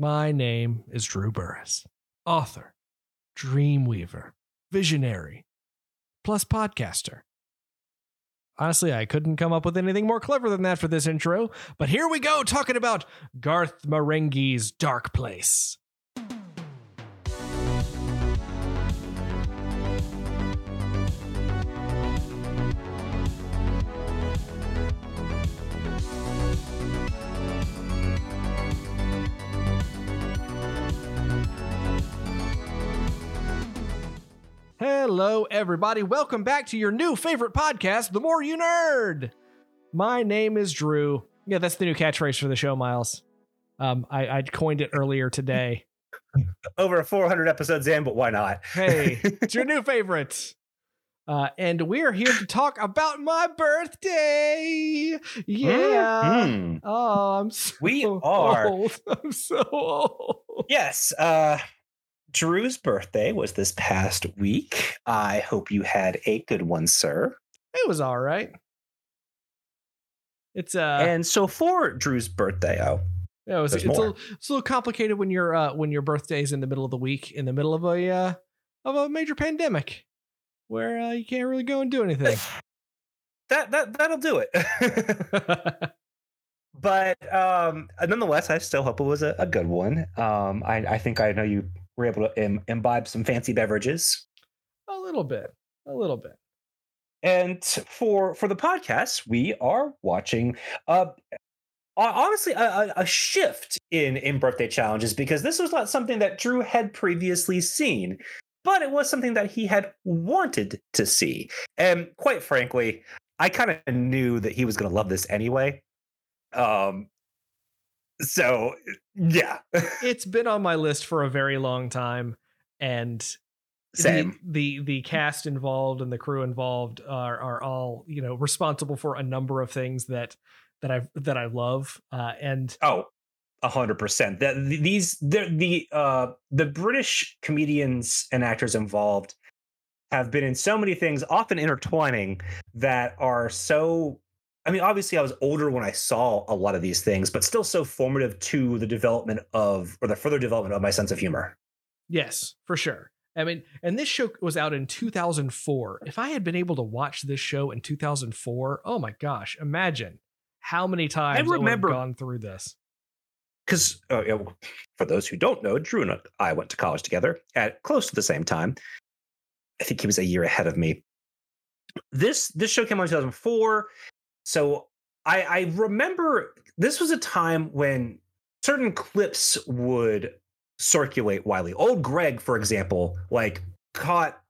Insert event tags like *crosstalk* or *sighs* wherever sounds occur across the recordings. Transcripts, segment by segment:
My name is Drew Burris, author, dreamweaver, visionary, plus podcaster. Honestly, I couldn't come up with anything more clever than that for this intro, but here we go talking about Garth Marenghi's Darkplace. Hello, everybody. Welcome back to your new favorite podcast, The More You Nerd. My name is Drew. Yeah, that's the new catchphrase for the show, Miles. Um, I, I coined it earlier today. *laughs* Over 400 episodes in, but why not? Hey, it's your *laughs* new favorite. Uh, and we are here to talk about my birthday. Yeah. Mhm. Oh, I'm so We are. old. *laughs* I'm so old. Yes. Uh, Drew's birthday was this past week. I hope you had a good one, sir. It was all right. It's uh, and so for Drew's birthday, oh, Yeah, it was, it's a, little, it's a little complicated when your uh, when your birthday's in the middle of the week, in the middle of a uh, of a major pandemic, where uh, you can't really go and do anything. *sighs* that that that'll do it. *laughs* but um, nonetheless, I still hope it was a, a good one. Um, I, I think I know you were able to Im- imbibe some fancy beverages. a little bit, a little bit. And for for the podcast, we are watching uh honestly a, a- a shift in in birthday challenges because this was not something that Drew had previously seen, but it was something that he had wanted to see. And quite frankly, I kind of knew that he was going to love this anyway. Um so yeah, *laughs* It's been on my list for a very long time, and the- same. The, the cast involved and the crew involved are are all you know responsible for a number of things that that I that I love, uh, and Oh, a hundred percent. That these the the uh the British comedians and actors involved have been in so many things, often intertwining, that are so. I mean, obviously, I was older when I saw a lot of these things, but still so formative to the development of or the further development of my sense of humor. Yes, for sure. I mean, and this show was out in 2004. If I had been able to watch this show in 2004, oh my gosh, imagine how many times I, remember- gone through this. Because uh, for those who don't know, Drew and I went to college together at close to the same time. I think he was a year ahead of me. This this show came out in 2004, so I, I remember this was a time when certain clips would circulate widely. Old Greg, for example, like caught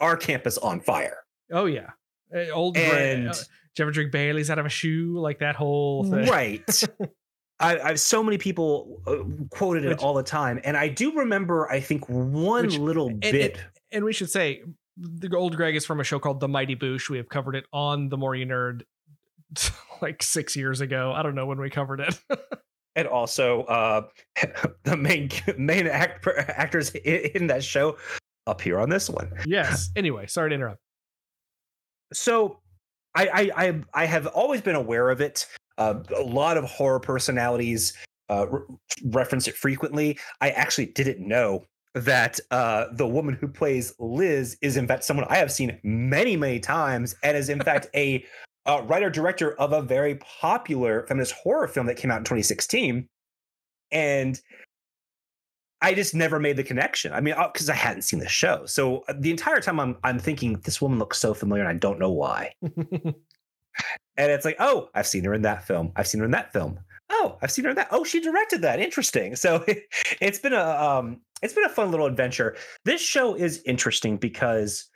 our campus on fire. Oh yeah, Uh, old Greg, And- uh, did you ever drink Bailey's out of a shoe? Like that whole thing. Right. *laughs* I, I so many people uh, quoted it all the time, and I do remember. I think one Which- little and- bit. And we should say the old Greg is from a show called The Mighty Boosh. We have covered it on the More You Nerd *laughs* like six years ago. I don't know when we covered it. *laughs* and also, uh, *laughs* the main main act, actors in, in that show appear on this one. yes. Anyway, sorry to interrupt. So, I I I, I have always been aware of it. Uh, a lot of horror personalities uh, re- reference it frequently. I actually didn't know that uh, the woman who plays Liz is in fact someone I have seen many, many times, and is in fact *laughs* a uh, writer director of a very popular feminist horror film that came out in 2016. And I just never made the connection. I mean, because I hadn't seen the show, so uh, the entire time I'm I'm thinking this woman looks so familiar, and I don't know why. *laughs* And it's like, oh, I've seen her in that film. I've seen her in that film. Oh, I've seen her in that. Oh, she directed that. Interesting. So *laughs* it's been a um, it's been a fun little adventure. This show is interesting because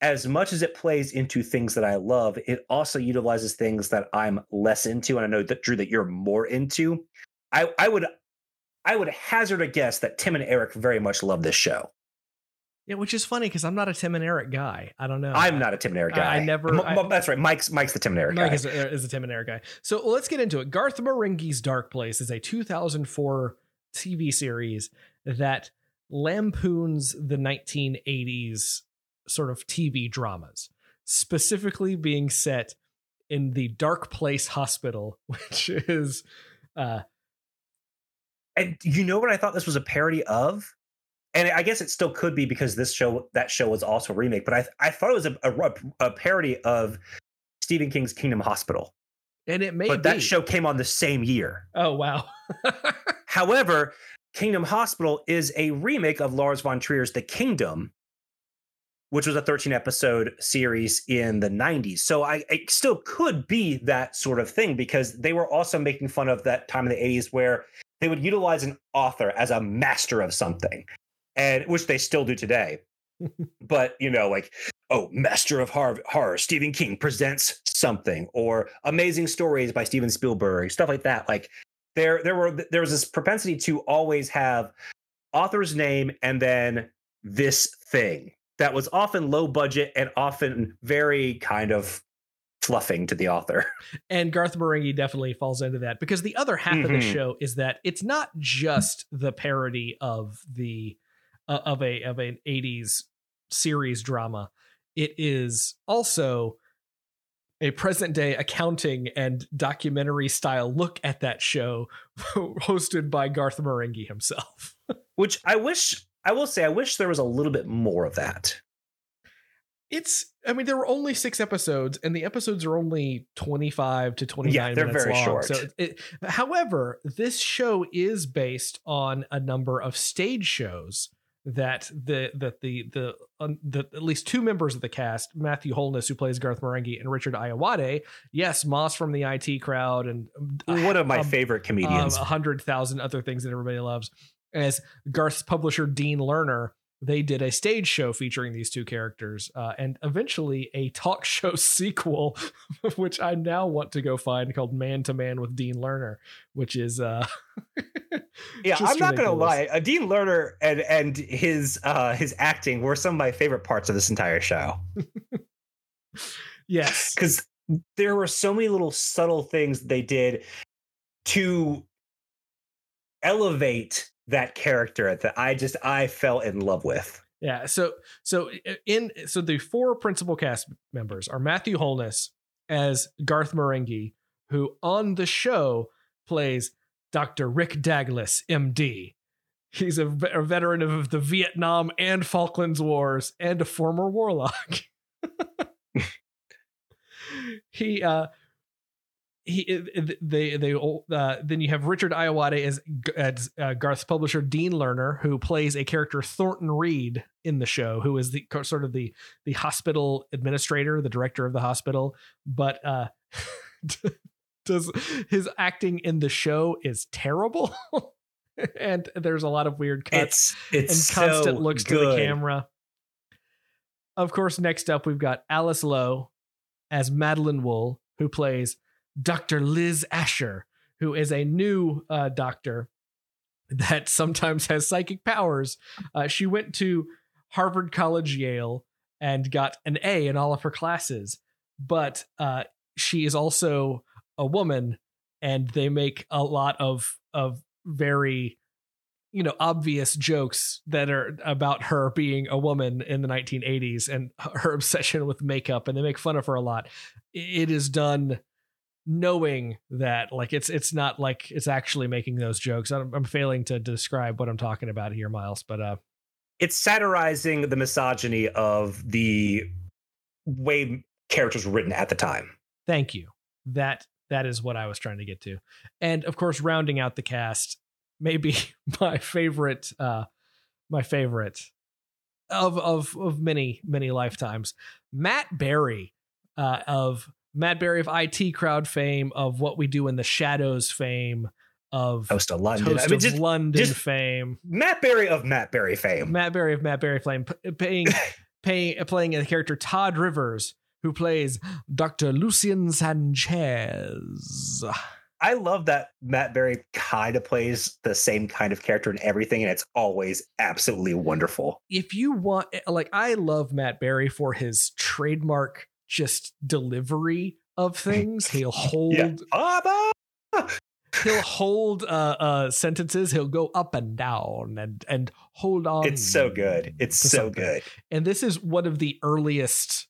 as much as it plays into things that I love, it also utilizes things that I'm less into. And I know that Drew, that you're more into. I I would I would hazard a guess that Tim and Eric very much love this show. Yeah, which is funny because I'm not a Tim and Eric guy. I don't know. I'm not a Tim and Eric guy. I never- M- I- that's right. Mike's Mike's the Tim and Eric Mike guy. is a, is a Tim and Eric guy. So let's get into it. Garth Marenghi's Darkplace is a 2004 TV series that lampoons the 1980s sort of TV dramas, specifically being set in the Darkplace Hospital, *laughs* which is uh, And you know what I thought this was a parody of? And I guess it still could be because this show, that show was also a remake, but I, I thought it was a, a, a parody of Stephen King's Kingdom Hospital. And it may But be. that show came on the same year. Oh wow. *laughs* However, Kingdom Hospital is a remake of Lars von Trier's The Kingdom, which was a 13 episode series in the 90s. So I it still could be that sort of thing because they were also making fun of that time in the 80s where they would utilize an author as a master of something, and which they still do today. but you know, like oh, master of horror, horror, Stephen King presents something, or amazing stories by Steven Spielberg, stuff like that. Like there, there were there was this propensity to always have author's name and then this thing that was often low budget and often very kind of fluffing to the author. and Garth Marenghi definitely falls into that because the other half of the Mhm. show is that it's not just the parody of the uh, of a of an 80s series drama it is also a present day accounting and documentary style look at that show *laughs* hosted by Garth Marenghi himself *laughs* Which I wish I will say I wish there was a little bit more of that. it's i mean there were only six episodes and the episodes are only 25 to 29 yeah, they're minutes very long short. so it, it- however this show is based on a number of stage shows that the that the the, um, the at least two members of the cast matthew holness who plays garth marenghi and richard ayoade yes moss from the it crowd and One of my um, favorite comedians. um, a hundred thousand other things that everybody loves. As Garth's publisher Dean Lerner, they did a stage show featuring these two characters, uh, and eventually a talk *laughs* show sequel, *laughs* which I now want to go find called Man to Man with Dean Lerner, which is uh, *laughs* yeah, I'm not gonna lie. Uh, Dean Lerner and and his uh his acting were some of my favorite parts of this entire show. yes, because there were so many little subtle things they did to elevate that character that I just I fell in love with. Yeah. So so in so the four principal cast members are Matthew Holness as Garth Marenghi, who on the show plays Dr. Rick Dagless, MD. He's a, a veteran of the Vietnam and Falklands Wars and a former warlock. *laughs* he uh he they they uh, then you have Richard Ayoade as, as uh, Garth's publisher Dean Lerner who plays a character Thornton Reed in the show who is the sort of the the hospital administrator the director of the hospital but uh *laughs* does his acting in the show is terrible *laughs* and there's a lot of weird cuts It's it's and constant so looks good. to the camera. Of course, next up we've got Alice Lowe as Madeleine Wool, who plays Dr. Liz Asher, who is a new uh, doctor that *laughs* sometimes has psychic powers. Uh, she went to Harvard College, Yale, and got an A in all of her classes, but uh, she is also a woman, and they make a lot of of very you know obvious jokes that are about her being a woman in the 1980s and her obsession with makeup and they make fun of her a lot it is done knowing that like it's it's not like it's actually making those jokes. I'm, I'm failing to describe what i'm talking about here miles but uh It's satirizing the misogyny of the way characters were written at the time. thank you. That that is what i was trying to get to. And of course rounding out the cast maybe *laughs* my favorite uh my favorite of of of many many lifetimes matt berry uh of matt berry of it crowd fame of what we do in the shadows fame of Toast of London. toast I mean, of just london just- fame Matt Berry of Matt Berry fame. Matt Berry of Matt Berry Flame p- paying *laughs* paying playing the character Todd Rivers who plays Dr. Lucien Sanchez. I love that Matt Berry kind of plays the same kind of character in everything, and it's always absolutely wonderful. If you want eh, like I love Matt Berry for his trademark just delivery of things. *laughs* He'll hold Yeah. He'll hold uh, uh sentences, he'll go up and down and and hold on. It's so good. It's so something. good. and this is one of the earliest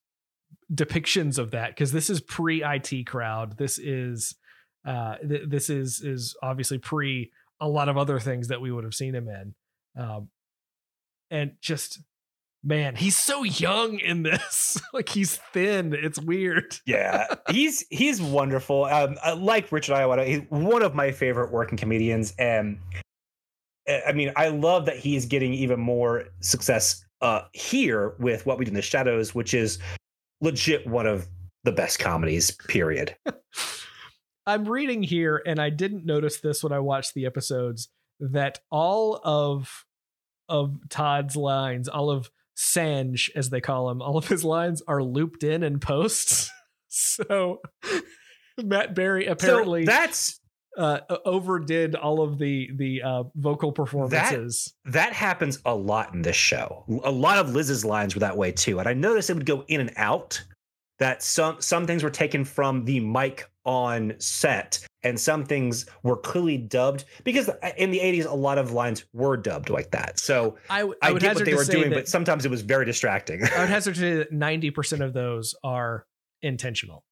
depictions of that because this is pre IT crowd. This is uh th- this is is obviously pre a lot of other things that we would have seen him in. Um, and just man, he's so young in this. *laughs* like he's thin. It's weird. *laughs* yeah, he's he's wonderful. Um, uh, like Richard Ayoade, he's one of my favorite working comedians, and uh, I mean, I love that he's getting even more success uh, here with what we do in the shadows, which is legit one of the best comedies. Period. *laughs* I'm reading here, and I didn't notice this when I watched the episodes that all of of Todd's lines, all of Sanj, as they call him, all of his lines are looped in and posts. *laughs* so Matt Berry apparently so that's uh, overdid all of the the uh, vocal performances. That, that happens a lot in this show. A lot of Liz's lines were that way too, and I noticed it would go in and out. That some some things were taken from the mic on set, and some things were clearly dubbed because in the 80s a lot of lines were dubbed like that. So i, I, I would get what they were doing but sometimes it was very distracting. I would *laughs* hazard to say that 90% of those are intentional.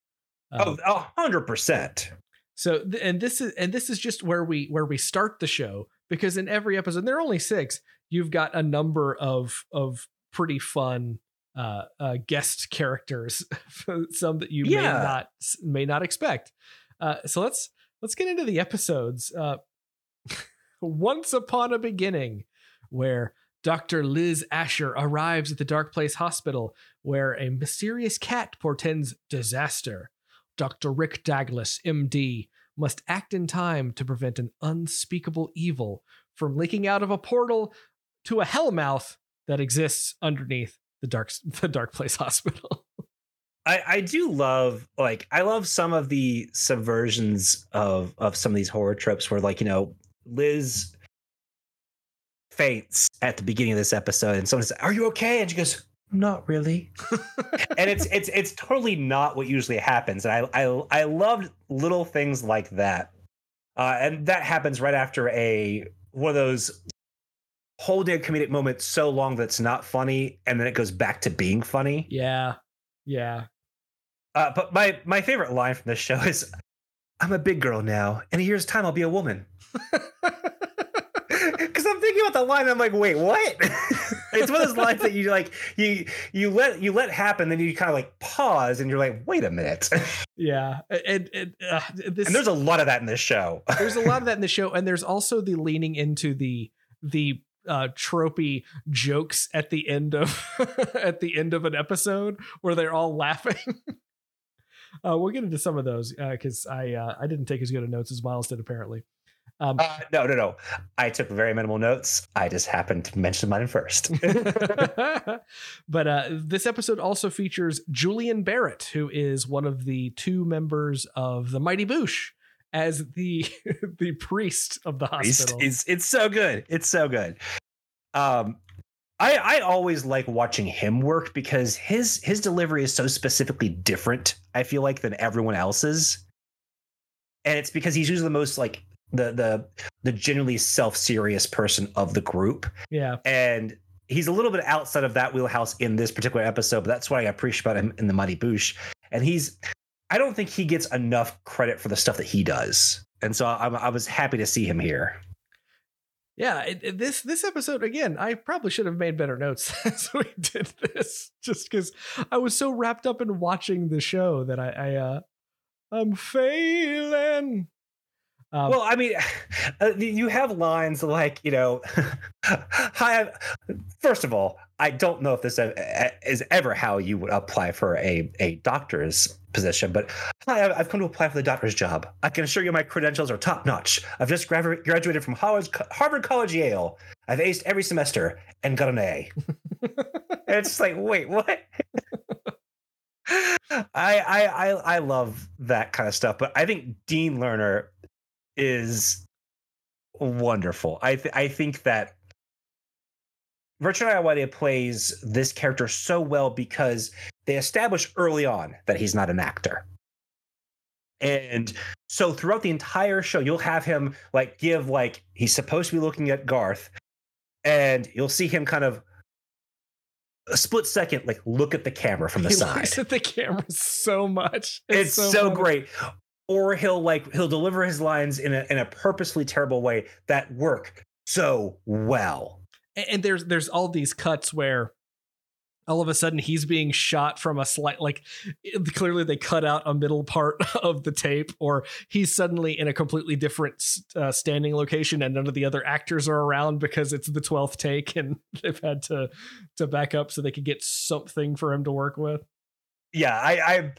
Um, oh 100% so and this is and this is just where we where we start the show because in every episode there are only six you've got a number of of pretty fun uh, uh guest characters *laughs* some that you yeah. may not may not expect uh so let's let's get into the episodes. Uh, *laughs* Once Upon a Beginning, where Dr. Liz Asher arrives at the Darkplace Hospital, where a mysterious cat portends disaster. Dr. Rick Dagless, MD, must act in time to prevent an unspeakable evil from leaking out of a portal to a hellmouth that exists underneath the dark *laughs* the dark place hospital. *laughs* I, I do love like I love some of the subversions of of some of these horror tropes where like you know Liz faints at the beginning of this episode and someone says are you okay? And she goes not really. *laughs* And it's it's it's totally not what usually happens. And I I I loved little things like that. Uh, and that happens right after a one of those holding a comedic moment so long that it's not funny and then it goes back to being funny yeah yeah uh, but my my favorite line from this show is, "I'm a big girl now. In a year's time, I'll be a woman." *laughs* Because I'm thinking about the line, I'm like, "Wait, what?" *laughs* it's one of those lines that you like you you let you let happen, then you kind of like pause, and you're like, "Wait a minute." yeah, and and, uh, this, and there's a lot of that in this show. there's a lot of *laughs* that in the show, and there's also the leaning into the the uh tropey jokes at the end of *laughs* at the end of an episode where they're all laughing *laughs* uh, we'll get into some of those because uh, I uh, I didn't take as good a notes as Miles did apparently. Um, uh, no, no, no. I took very minimal notes. I just happened to mention mine first. *laughs* but uh, this episode also features Julian Barratt, who is one of the two members of the Mighty Boosh, as the *laughs* the priest of the hospital. It's it's so good. It's so good. Um, I, I always like watching him work because his his delivery is so specifically different. I feel like than everyone else's, and it's because he's usually the most like the the the genuinely self serious person of the group. Yeah, and he's a little bit outside of that wheelhouse in this particular episode, but that's what I appreciate about him in the Mighty Boosh. And he's I don't think he gets enough credit for the stuff that he does, and so I, I was happy to see him here yeah it, it, this this episode again i probably should have made better notes *laughs* as we did this just because i was so wrapped up in watching the show that i i uh i'm failing um, well, I mean, *laughs* uh, you have lines like, you know, *laughs* hi. First of all, I don't know if this is ever how you would apply for a, a doctor's position, but hi, I've come to apply for the doctor's job. I can assure you my credentials are top notch. I've just graduated from Harvard College Yale. I've aced every semester and got an A. *laughs* it's like, wait, what? I, I I I love that kind of stuff, but I think Dean Lerner is wonderful. I th- I think that Richard Ayoade plays this character so well because they establish early on that he's not an actor. And so throughout the entire show, you'll have him like give like he's supposed to be looking at Garth, and you'll see him kind of a split second like look at the camera from the *laughs* he side. Looks at the camera so much. It's, it's so, so great or he'll like he'll deliver his lines in a in a purposely terrible way that work so well. And, and there's there's all these cuts where all of a sudden he's being shot from a slight like clearly they cut out a middle part *laughs* of the tape or he's suddenly in a completely different uh, standing location and none of the other actors are around because it's the 12th take and *laughs* they've had to to back up so they could get something for him to work with. Yeah i i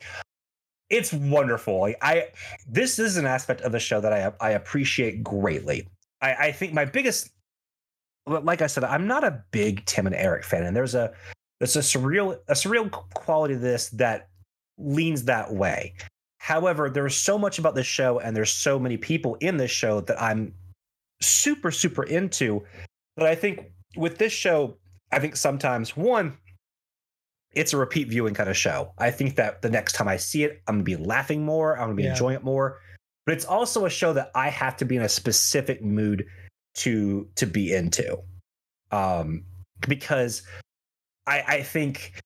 it's wonderful. I this is an aspect of the show that i i appreciate greatly. I i think my biggest like I said, I'm not a big Tim and Eric fan, and there's a there's a surreal a surreal quality to this that leans that way. However, there's so much about this show and there's so many people in this show that I'm super super into that I think with this show, I think sometimes one it's a repeat viewing kind of show. I think that the next time I see it, I'm gonna be laughing more, I'm gonna be yeah. enjoying it more. But it's also a show that I have to be in a specific mood to to be into. Um because I, I think,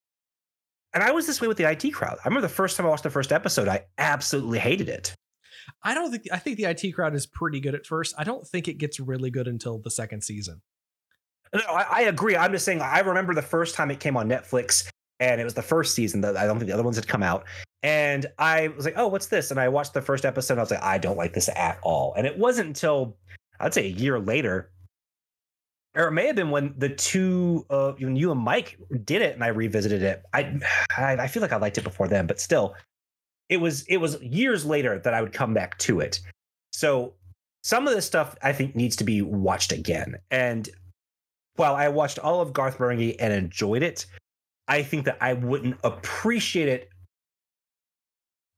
and I was this way with the IT crowd. I remember the first time I watched the first episode, I absolutely hated it. I don't think I think the IT crowd is pretty good at first. I don't think it gets really good until the second season. No, I, I agree. I'm just saying. I remember the first time it came on Netflix, and it was the first season that I don't think the other ones had come out. And I was like, "Oh, what's this?" And I watched the first episode. and I was like, "I don't like this at all." And it wasn't until I'd say a year later or it may have been when the two uh when you and Mike did it and I revisited it. I I feel like I liked it before then, but still, it was it was years later that I would come back to it. So some of this stuff I think needs to be watched again. And while I watched all of Garth Marenghi and enjoyed it, I think that I wouldn't appreciate it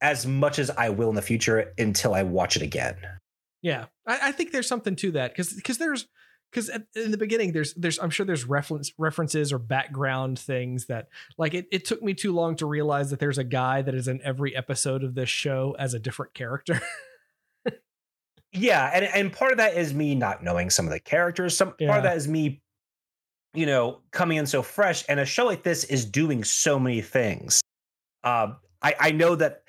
as much as I will in the future until I watch it again. Yeah, I, I think there's something to that because because there's because in the beginning there's there's i'm sure there's reference references or background things that like it, it took me too long to realize that there's a guy that is in every episode of this show as a different character *laughs* yeah and and part of that is me not knowing some of the characters some yeah. part of that is me you know coming in so fresh and a show like this is doing so many things um i i know that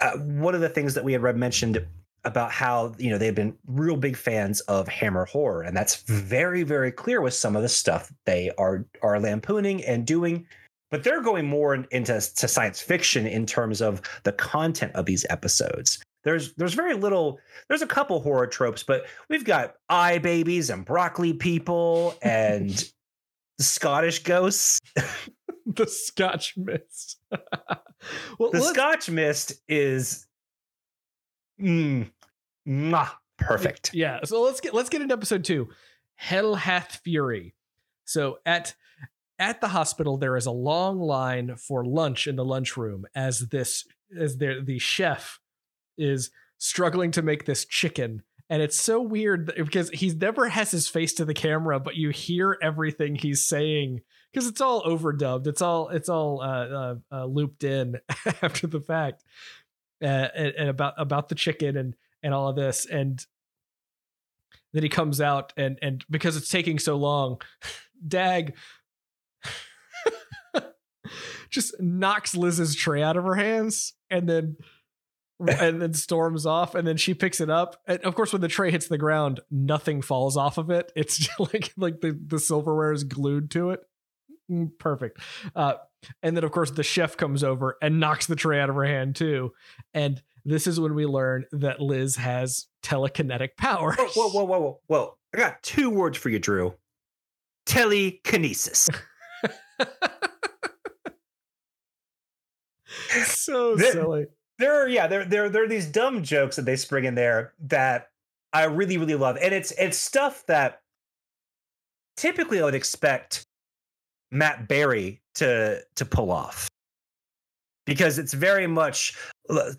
uh, one of the things that we had read mentioned about how you know they've been real big fans of Hammer horror, and that's very very clear with some of the stuff they are are lampooning and doing. But they're going more into to science fiction in terms of the content of these episodes. There's there's very little. There's a couple horror tropes, but we've got eye babies and broccoli people and *laughs* Scottish ghosts. the Scotch mist. *laughs* well, the Scotch mist is Mm, mwah, perfect. Yeah. So let's get let's get into episode two. Hell hath fury. So at at the hospital there is a long line for lunch in the lunchroom as this as the the chef is struggling to make this chicken and it's so weird because he never has his face to the camera but you hear everything he's saying because it's all overdubbed it's all it's all uh, uh, uh, looped in *laughs* after the fact uh, and, and about about the chicken and and all of this. And then he comes out and and because it's taking so long *laughs* dag *laughs* just knocks liz's tray out of her hands and then and then storms off and then she picks it up. And of course when the tray hits the ground nothing falls off of it. It's *laughs* like like the the silverware is glued to it perfect uh and then, of course, the chef comes over and knocks the tray out of her hand, too. And this is when we learn that Liz has telekinetic powers. Whoa, whoa, whoa, whoa, whoa. I got two words for you, Drew telekinesis. *laughs* so there, silly. There are, yeah, there, there, there are these dumb jokes that they spring in there that I really, really love. And it's it's stuff that typically I would expect Matt Berry to to pull off. Because it's very much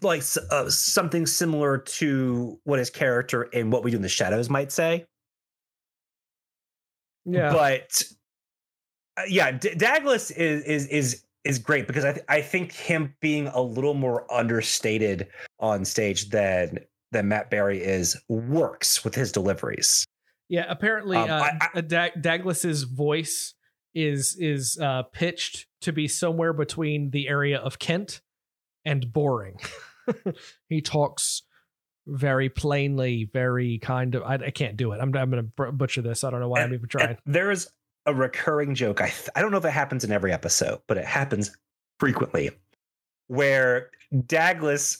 like uh, something similar to what his character in what we do in the shadows might say. Yeah. But uh, yeah D- Dagless is is is is great because I th- I think him being a little more understated on stage than than Matt Berry is works with his deliveries. Yeah, apparently um, uh, I, I, Douglas's voice is is uh, pitched to be somewhere between the area of Kent and boring. *laughs* he talks very plainly, very kind of. I, I can't do it. I'm I'm going to butcher this. I don't know why And- I'm even trying. There is a recurring joke. I th- I don't know if it happens in every episode, but it happens frequently, where Dagless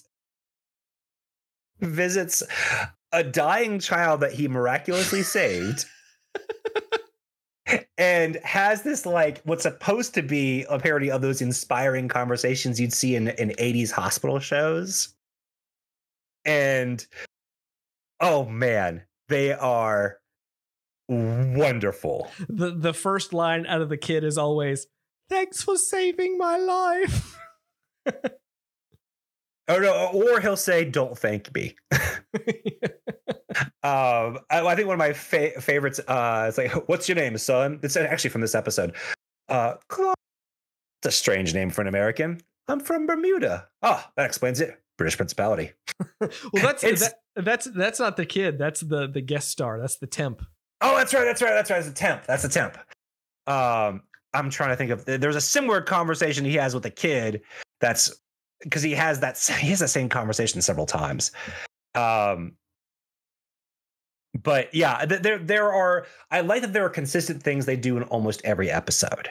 visits a dying child that he miraculously saved. And has this like what's supposed to be a parody of those inspiring conversations you'd see in, in 80s hospital shows. And oh man, they are wonderful. the the first line out of the kid is always thanks for saving my life *laughs* Oh no, or he'll say, "Don't thank me." *laughs* Um, I, I think one of my fa- favorites. Uh, it's like, *laughs* "What's your name, son?" It's actually from this episode. Uh, Claude. It's a strange name for an American. I'm from Bermuda. Oh, that explains it. British Principality. *laughs* well that's that, that's that's not the kid that's the the guest star that's the temp Oh, that's right. That's right. That's right. That's a temp. That's a temp. Um, I'm trying to think of. There's a similar conversation he has with a kid. That's because he has that. *laughs* He has the same conversation several times. Um, but yeah, there there are. I like that there are consistent things they do in almost every episode.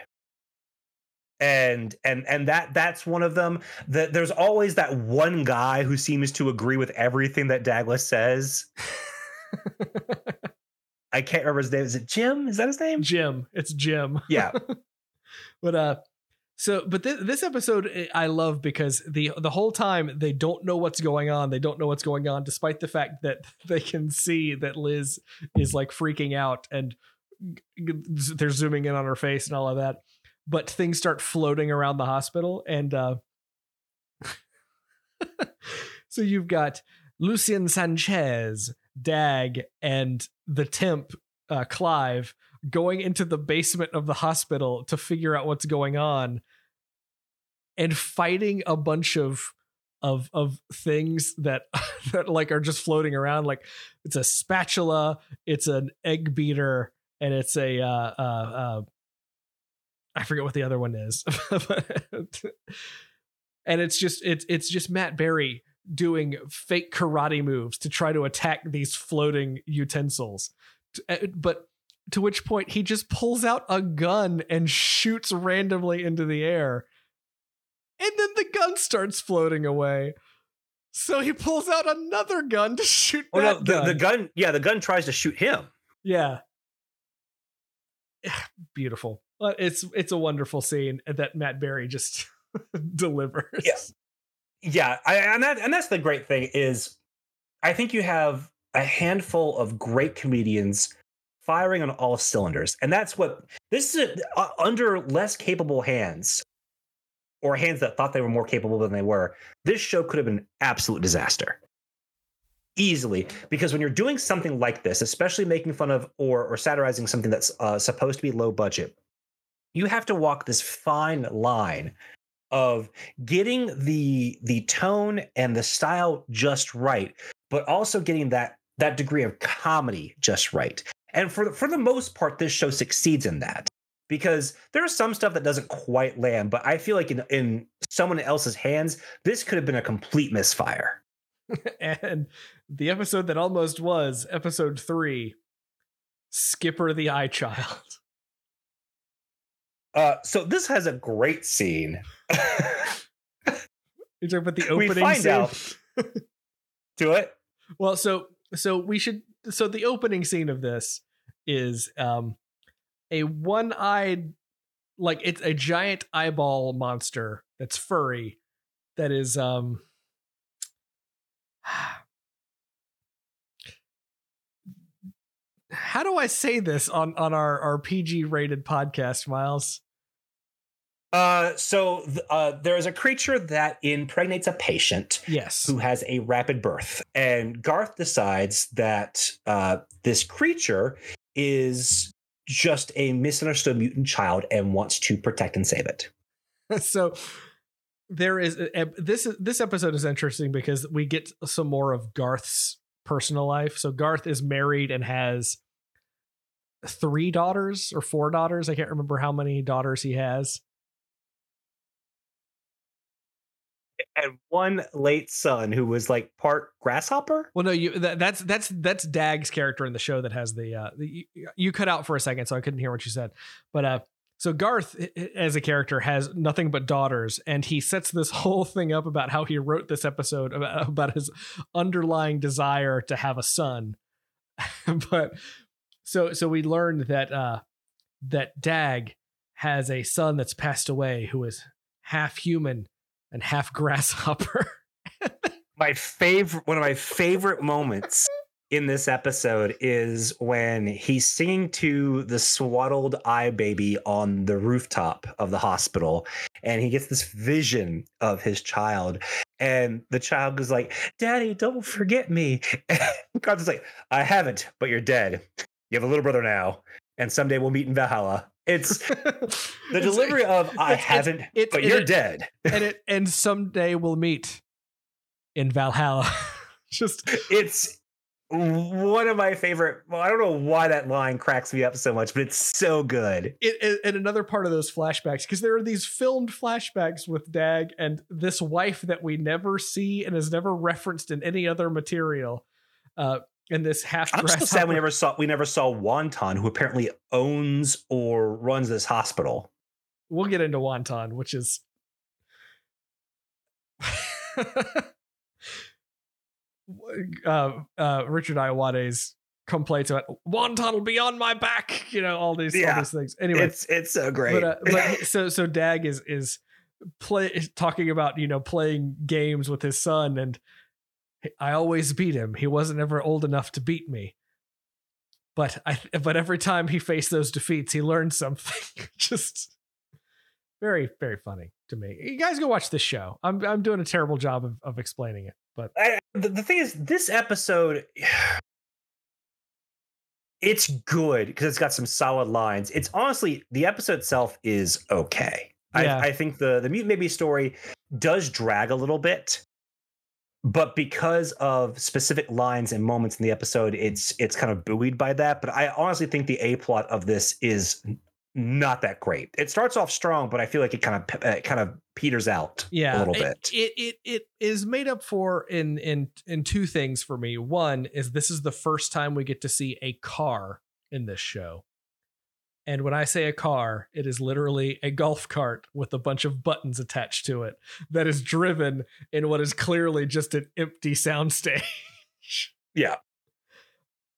And and and that that's one of them. That there's always that one guy who seems to agree with everything that Dagless says. *laughs* I can't remember his name. Is it Jim? Is that his name? jim it's jim Yeah. *laughs* but uh so but th- this episode eh, i love because the the whole time they don't know what's going on. They don't know what's going on despite the fact that *laughs* they can see that liz is like freaking out and they're zooming in on her face and all of that. But things start floating around the hospital and uh *laughs* so you've got lucien sanchez dag and the temp uh, clive going into the basement of the hospital to figure out what's going on and fighting a bunch of of of things that *laughs* that like are just floating around. Like it's a spatula it's an egg beater and it's a uh uh, uh I forget what the other one is. *laughs* And it's just it's it's just Matt Berry doing fake karate moves to try to attack these floating utensils. Uh, but to which point he just pulls out a gun and shoots randomly into the air. And then the gun starts floating away. So he pulls out another gun to shoot Oh no, the, gun. the gun. Yeah, the gun tries to shoot him. Yeah. *sighs* Beautiful. But It's it's a wonderful scene that Matt Berry just *laughs* delivers. Yeah. Yeah, I, and that and that's the great thing is, I think you have a handful of great comedians firing on all cylinders, and that's what this is uh, under less capable hands, or hands that thought they were more capable than they were. This show could have been an absolute disaster. Easily, because when you're doing something like this, especially making fun of or or satirizing something that's uh, supposed to be low budget, you have to walk this fine line of getting the the tone and the style just right, but also getting that that degree of comedy just right. And for for the most part, this show succeeds in that because there's some stuff that doesn't quite land. But I feel like in in someone else's hands, this could have been a complete misfire. *laughs* and the episode that almost was episode three Skipper the Eye Child. *laughs* Uh, so this has a great scene. You're talking about the We opening find scene. out- *laughs* Do it. Well, so so we should so the opening scene of this is um a one-eyed like it's a giant eyeball monster that's furry that is um *sighs* how do I say this on on our our PG rated podcast, Miles? Uh, so th- uh, there is a creature that impregnates a patient Yes. who has a rapid birth, and Garth decides that uh, this creature is just a misunderstood mutant child and wants to protect and save it. *laughs* so there is uh, this this episode is interesting because we get some more of Garth's personal life. So Garth is married and has three daughters or four daughters. I can't remember how many daughters he has. Had one late son who was like part grasshopper. Well, no, you that, that's that's that's Dag's character in the show that has the uh the, you, you cut out for a second, so I couldn't hear what you said. But uh, so Garth as a character has nothing but daughters, and he sets this *laughs* whole thing up about how he wrote this episode about *laughs* about his underlying desire to have a son. *laughs* but so so we learned that uh that Dag has a son that's passed away who is half human and half grasshopper. *laughs* my favorite one of my favorite moments in this episode is when he's singing to the swaddled eye baby on the rooftop of the hospital and he gets this vision of his child and the child goes like daddy don't forget me. *laughs* God's like i haven't but you're dead. You have a little brother now and someday we'll meet in valhalla it's *laughs* the delivery of I it's, haven't, it's, but you're it, dead. and it *laughs* and someday we'll meet in Valhalla. *laughs* Just it's one of my favorite. Well, I don't know why that line cracks me up so much, but it's so good. It, and another part of those flashbacks, because there are these filmed flashbacks with Dag and this wife that we never see and is never referenced in any other material. Uh, and this half. I'm still sad we never saw we never saw Wonton, who apparently owns or runs this hospital. We'll get into Wonton, which is. *laughs* uh, uh, Richard Ayoade's complaints about Wonton will be on my back, you know, all these, yeah, all these things. Anyway, it's it's so great. But, uh, but *laughs* so so Dag is is play talking about you know playing games with his son and I always beat him. He wasn't ever old enough to beat me. But I but every time he faced those defeats, he learned something. *laughs* Just very very funny to me. You guys go watch this show. I'm I'm doing a terrible job of, of explaining it, but I, the, the thing is, this episode. *sighs* It's good because it's got some solid lines. It's honestly the episode itself is okay. Yeah. I, I think the the mutant baby story does drag a little bit but because of specific lines and moments in the episode it's it's kind of buoyed by that. But i honestly think the a plot of this is not that great. It starts off strong but i feel like it kind of uh, kind of peters out yeah a little it, bit. it, it it is made up for in in in two things for me. One is this is the first time we get to see a car in this show and when I say a car, it is literally a golf cart with a bunch of buttons attached to it that is driven in what is clearly just an empty soundstage. *laughs* Yeah.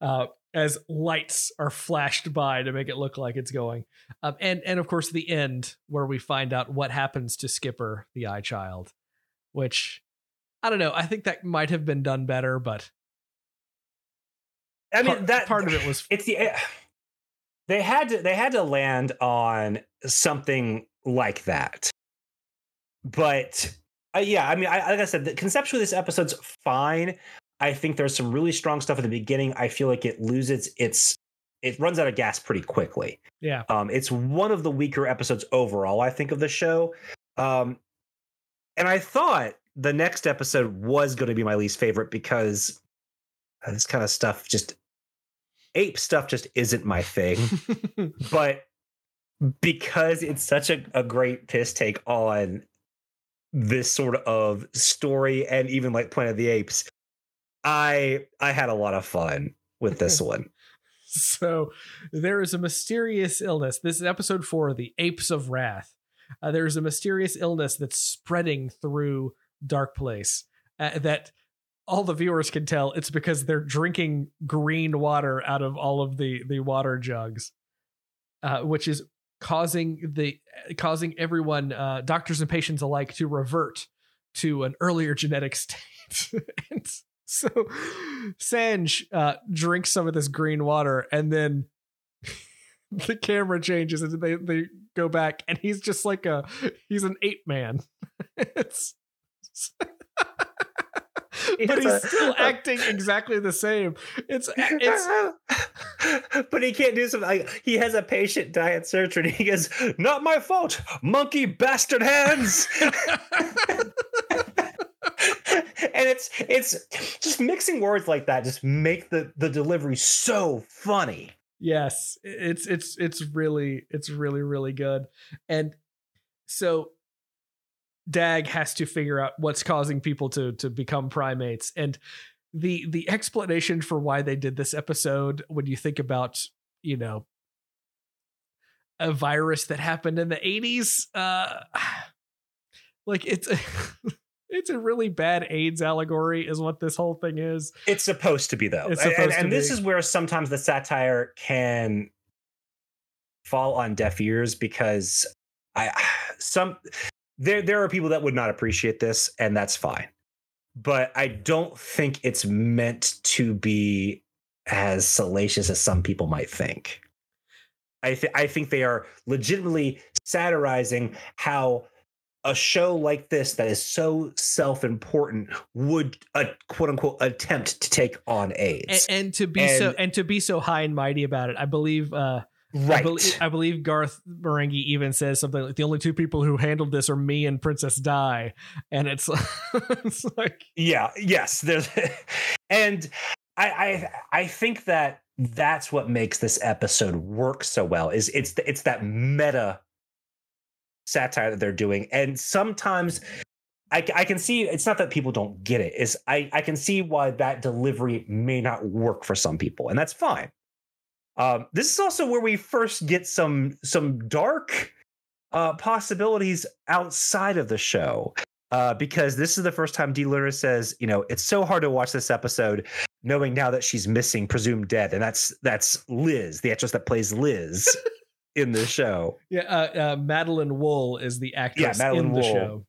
Uh, as lights are flashed by to make it look like it's going. Um, and and of course the end where we find out what happens to Skipper, the eye child, which I don't know. I think that might have been done better, but I mean part, that part of it was it's the they had to they had to land on something like that. But uh, yeah, I mean, I, like I said, the, conceptually, this episode's fine. I think there's some really strong stuff at the beginning. I feel like it loses its it runs out of gas pretty quickly. Yeah. Um, it's one of the weaker episodes overall, I think, of the show. Um, and I thought the next episode was going to be my least favorite because this kind of stuff just ape stuff just isn't my thing. *laughs* but because it's such a, a great piss take on this sort of story and even like Planet of the Apes, I I had a lot of fun with this *laughs* one. So there is a mysterious illness. This is episode four, the Apes of Wrath. Uh, there is a mysterious illness that's spreading through Darkplace uh, that all the viewers can tell it's because they're drinking green water out of all of the the water jugs uh, which is causing the causing everyone uh, doctors and patients alike to revert to an earlier genetic *laughs* state. And so sanj uh, drinks some of this green water and then *laughs* the camera changes and they, they go back and he's just like a he's an ape man. *laughs* It's but he's still *laughs* acting exactly the same. It's uh, it's *laughs* but he can't do something like he has a patient die at surgery and he goes, Not my fault, monkey bastard hands. *laughs* and it's it's just mixing words like that just make the the delivery so funny. Yes, it's it's it's really it's really really good. And so Dag has to figure out what's causing people to to become primates. And the the explanation for why they did this episode when you think about you know a virus that happened in the 80s uh *sighs* like it's *laughs* it's a really bad AIDS allegory, is what this whole thing is. It's supposed to be though, and, to and this is where sometimes the satire can fall on deaf ears because I *sighs* some there there are people that would not appreciate this, and that's fine. But I don't think it's meant to be as salacious as some people might think. I th- I think they are legitimately satirizing how a show like this that is so self-important would uh, quote unquote attempt to take on AIDS. and to be so And- and to be so high and mighty about it, I believe uh I, right. believe, I believe Garth Marenghi even says something like the only two people who handled this are me and Princess Di. And it's *laughs* it's like yeah. Yes. There's, *laughs* and I, I I think that that's what makes this episode work so well. Is it's the, it's that meta satire that they're doing, and sometimes. I, I, can see it's not that people don't get it. Is I, I can see why that delivery may not work for some people, and that's fine. Um, this is also where we first get some some dark uh, possibilities outside of the show uh, because this is the first time D. Learner says, you know, it's so hard to watch this episode, knowing now that she's missing, presumed dead, and that's that's Liz, the actress that plays Liz *laughs* in the show. yeah, uh, uh, Madeleine Wool is the actress yeah, Madeleine in the Wool. show.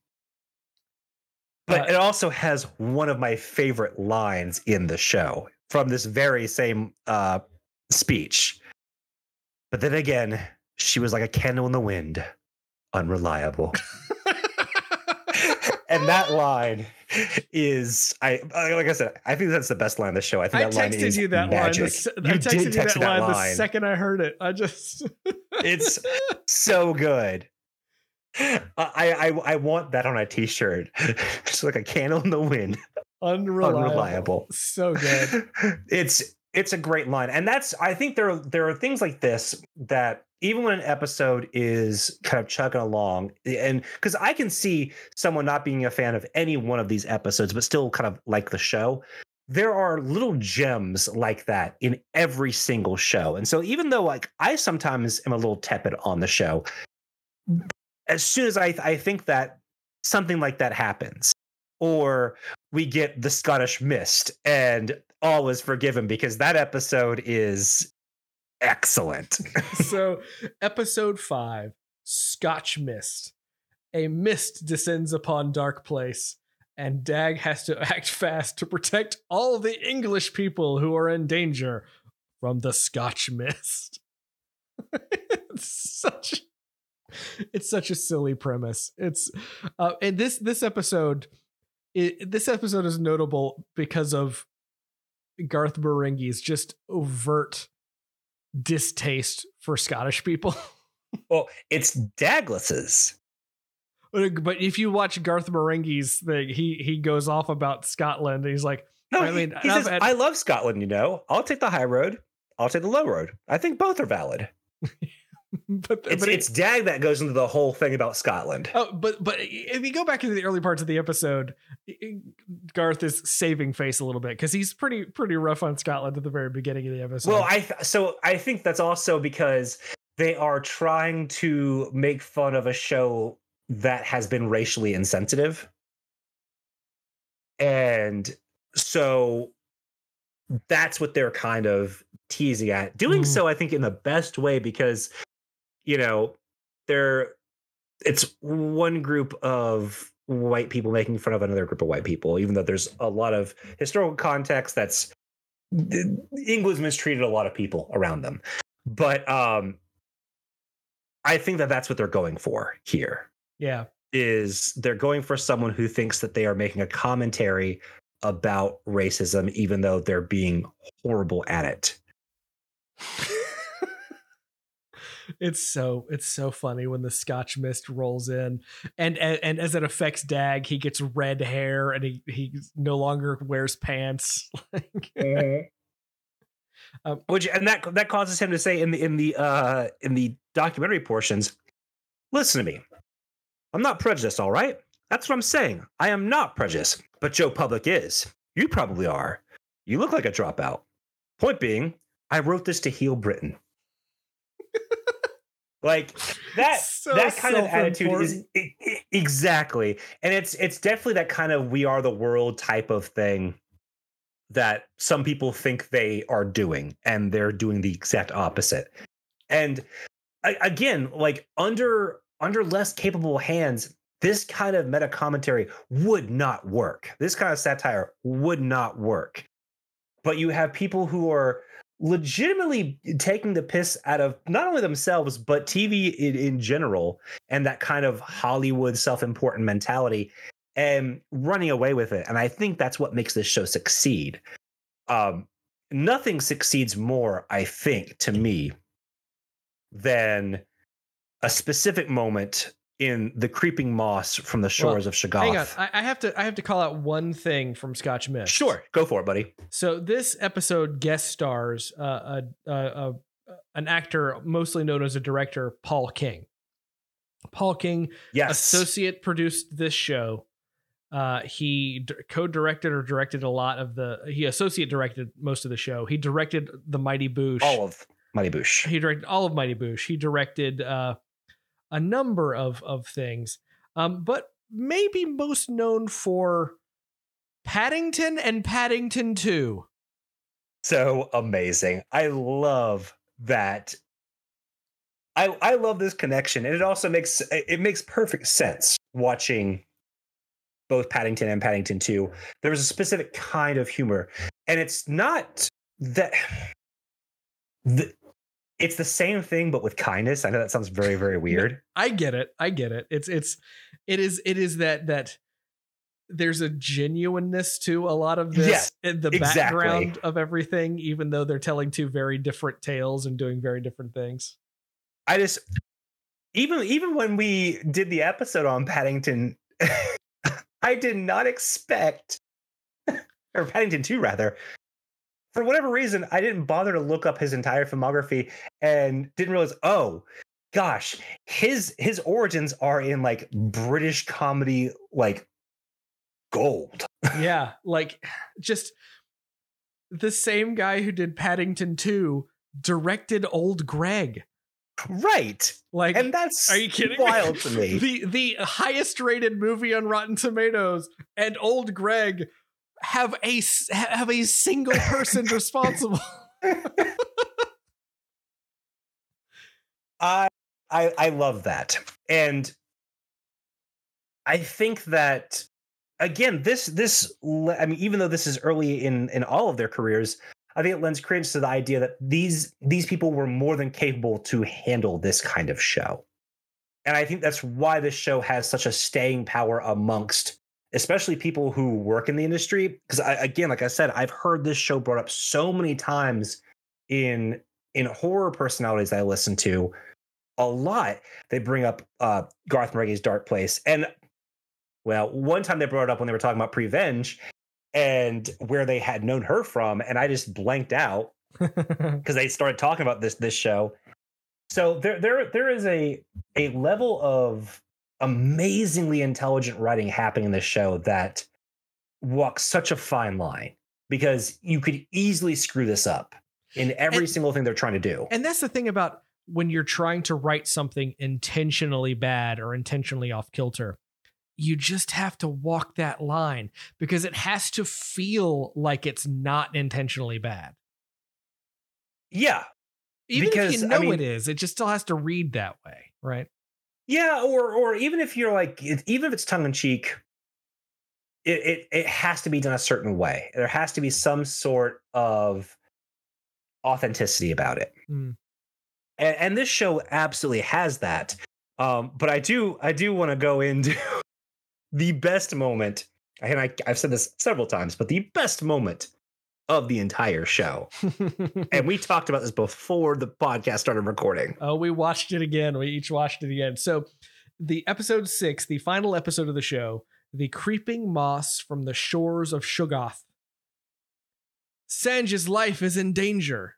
But Uh, it also has one of my favorite lines in the show from this very same uh, speech. But then again, she was like a candle in the wind, unreliable. *laughs* and that line is I like I said, I think that's the best line of the show. I think I that line texted is you that magic. line. Se- You I texted did you text that that line, the second I heard it. I just *laughs* It's so good. I, I I want that on a t-shirt. *laughs* Just like a candle in the wind. unreliable. Unreliable. So good. it's it's a great line. And that's I think there are there are things like this that even when an episode is kind of chugging along and because I can see someone not being a fan of any one of these episodes, but still kind of like the show. There are little gems like that in every single show. And so even though like I sometimes am a little tepid on the show, as soon as I I think that something like that happens, or we get the Scottish Mist and all is forgiven because that episode is excellent. *laughs* so episode five scotch mist. A mist descends upon Darkplace and dag has to *laughs* act fast to protect all the english people who are in danger from the scotch mist. *laughs* It's such it's such a silly premise. It's uh and this this episode it, this episode is notable because of garth marenghi's just overt distaste for Scottish people. *laughs* well, it's Dagless's. Uh, but if you watch Garth Marenghi's thing, he he goes off about Scotland. And he's like, No, I mean, mean, he says, had- I love Scotland, you know. I'll take the high road. I'll take the low road. I think both are valid. *laughs* *laughs* but It's, but it's Dag that goes into the whole thing about Scotland. Oh, but but if you go back into the early parts of the episode, Garth is saving face a little bit because he's pretty pretty rough on Scotland at the very beginning of the episode. Well, I th- so I think that's also because they are trying to make fun of a show that has been racially insensitive. And so that's what they're kind of teasing at. Doing Mm. so I think in the best way because you know, they're it's one group of white people making fun of another group of white people even though there's a lot of historical context that's England's mistreated a lot of people around them. But um I think that that's what they're going for here yeah, is they're going for someone who thinks that they are making a commentary about racism even though they're being horrible at it. It's so it's so funny when the Scotch mist rolls in, and and, and as it affects Dag, he gets red hair and he he no longer wears pants. *laughs* Like, Um, Which and that that causes him to say in the in the uh in the documentary portions, listen to me. I'm not prejudiced, all right? That's what I'm saying. I am not prejudiced, but Joe Public is. You probably are. You look like a dropout. Point being, I wrote this to heal Britain. Like that So that kind of attitude is exactly. And it's it's definitely that kind of we are the world type of thing that some people think they are doing and they're doing the exact opposite. And again like under under less capable hands this kind of meta commentary would not work. This kind of satire would not work. But you have people who are legitimately taking the piss out of not only themselves but TV in, in general and that kind of Hollywood self-important mentality and running away with it. And I think that's what makes this show succeed. Um nothing succeeds more I think to me than a specific moment in the creeping moss from the shores of Shuggoth. Hang on, I, I have to. I have to call out one thing from Scotch Mist. Sure, go for it, buddy. So this episode guest stars uh, a, a, a, an actor mostly known as a director, Paul King. Paul King Yes. associate produced this show. Uh, he d- co-directed or directed a lot of the. He associate directed most of the show. He directed the Mighty Boosh. all of Mighty Boosh. He directed all of Mighty Boosh. He directed uh, a number of of things, um, but maybe most known for Paddington and Paddington Two. so amazing. I love that. I I love this connection, and it also makes it makes perfect sense watching both Paddington and Paddington 2. There was a specific kind of humor, and it's not that *sighs* the, it's the same thing but with kindness. I know that sounds very very weird. I get it. I get it. It's it's it is it is that that there's a genuineness to a lot of this Yes, in the exactly. background of everything, even though they're telling two very different tales and doing very different things. I just even even when we did the episode on Paddington, *laughs* I did not expect or Paddington 2 rather. For whatever reason, I didn't bother to look up his entire filmography and didn't realize, oh gosh, his his origins are in like British comedy like gold. *laughs* yeah, like just the same guy who did Paddington 2 directed Old Greg. Right. Like And that's are you kidding me? wild to me. *laughs* the the highest rated movie on Rotten Tomatoes and Old Greg have a have a single person *laughs* responsible. *laughs* I I I love that. And I think that again this this I mean even though this is early in in all of their careers, I think it lends credence to the idea that these these people were more than capable to handle this kind of show. And I think that's why this show has such a staying power amongst especially people who work in the industry because I again like I said I've heard this show brought up so many times in in horror personalities I listen to a lot. They bring up uh Garth Marenghi's Darkplace and well one time they brought it up when they were talking about Prevenge and where they had known her from and I just blanked out *laughs* because they started talking about this this show. So there there there is a a level of amazingly intelligent writing happening in this show that walks such a fine line because you could easily screw this up in every And- single thing they're trying to do and that's the thing about when you're trying to write something intentionally bad or intentionally off kilter. You just have to walk that line because it has to feel like it's not intentionally bad. yeah Even Because, if you I know mean- it is, it just still has to read that way, right? Yeah, or or even if you're like, even if it's tongue in cheek, it, it it has to be done a certain way. There has to be some sort of authenticity about it, Mm. and, and this show absolutely has that. Um, but I do I do want to go into *laughs* the best moment, and I, I've said this several times, but the best moment of the entire show, and we *laughs* talked about this before the podcast started recording. Oh, we watched it again. We each watched it again. So, the episode six, the final episode of the show, the creeping moss from the shores of Shuggoth. Sanj's life is in danger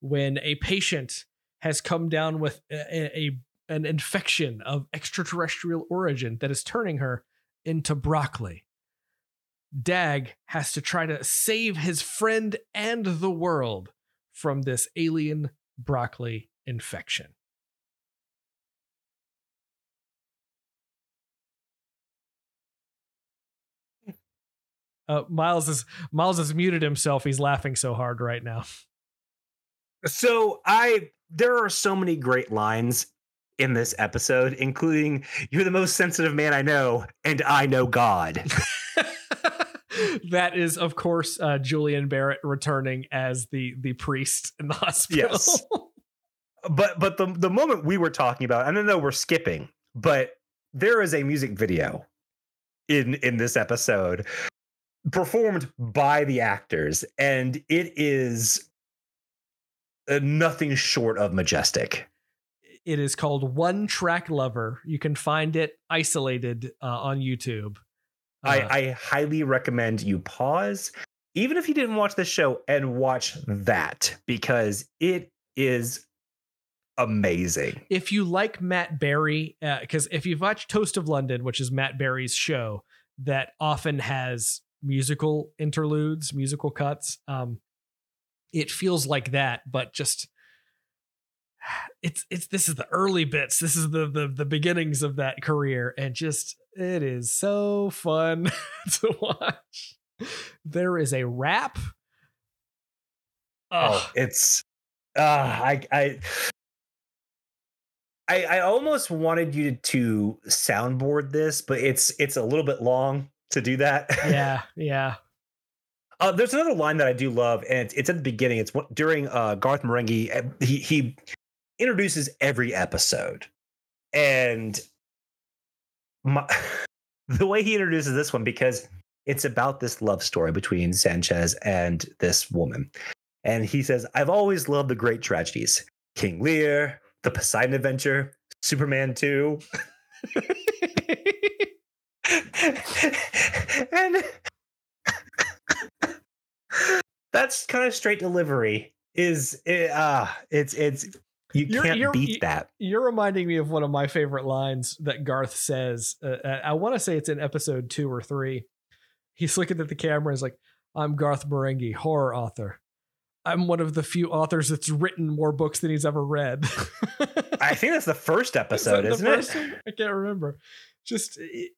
when a patient has come down with a, a- an infection of extraterrestrial origin that is turning her into broccoli. Dag has to try to save his friend and the world from this alien broccoli infection. Uh, Miles is Miles has muted himself. He's laughing so hard right now. So I there are so many great lines in this episode, including "You're the most sensitive man I know, and I know God." *laughs* that is, of course, uh, Julian Barratt returning as the the priest in the hospital. Yes. *laughs* but but the the moment we were talking about, and I know we're skipping, but there is a music video in in this episode performed by the actors, and it is uh, nothing short of majestic. It is called One Track Lover. You can find it isolated uh, on YouTube. Uh, I, I highly recommend you pause, even if you didn't watch the show, and watch that because it is amazing. if you like Matt Berry, because if you've watched Toast of London, which is Matt Berry's show that often has musical interludes, musical cuts, um, it feels like that, but just it's it's this is the early bits. This is the the the beginnings of that career, and just it is so fun *laughs* to watch. There is a rap. Oh, it's uh I I I, I almost wanted you to soundboard this, but it's it's a little bit long to do that. *laughs* yeah, yeah. Uh, there's another line that I do love, and it's, it's at the beginning. It's during uh, Garth Marenghi. uh, He he introduces every episode, and my, *laughs* the way he introduces this one because it's about this love story between Sanchez and this woman, and he says, "I've always loved the great tragedies: King Lear, The Poseidon Adventure, Superman 2. *laughs* and *laughs* that's kind of straight delivery is uh it's it's you You're- can't you're- beat that You're reminding me of one of my favorite lines that Garth says. Uh, uh, I want to say it's in episode two or three. He's looking at the camera and is like, I'm Garth Marenghi, horror author. I'm one of the few authors that's written more books than he's ever read. i think that's the first *laughs* episode isn't first it one? I can't remember. Just it,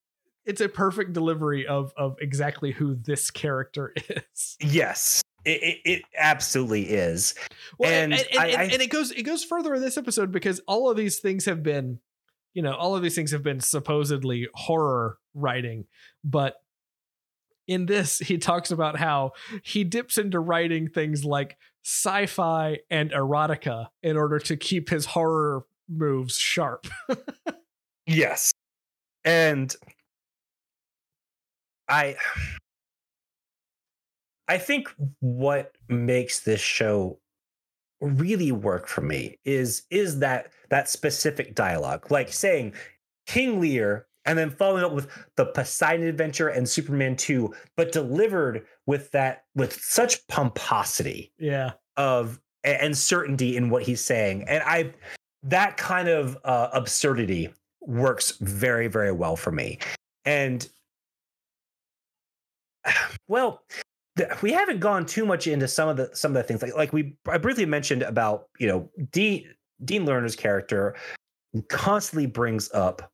it's a perfect delivery of of exactly who this character *laughs* is. yes it, it, it absolutely is Well, And and, and, I- and- and it goes it goes further in this episode because all of these things have been, you know, all of these things have been supposedly horror writing, but in this *laughs* he talks about how he dips into writing things like sci-fi and erotica in order to keep his horror moves sharp. *laughs* Yes. And I I think what makes this show really work for me is is that that specific dialogue. Like saying King Lear and then following up with the Poseidon Adventure and Superman 2, but delivered with that with such pomposity yeah. of and certainty in what he's saying and i that kind of uh, absurdity works very very well for me and *sighs* well we haven't gone too much into some of the some of the things like like we i briefly mentioned about you know dean dean Learner's character constantly brings up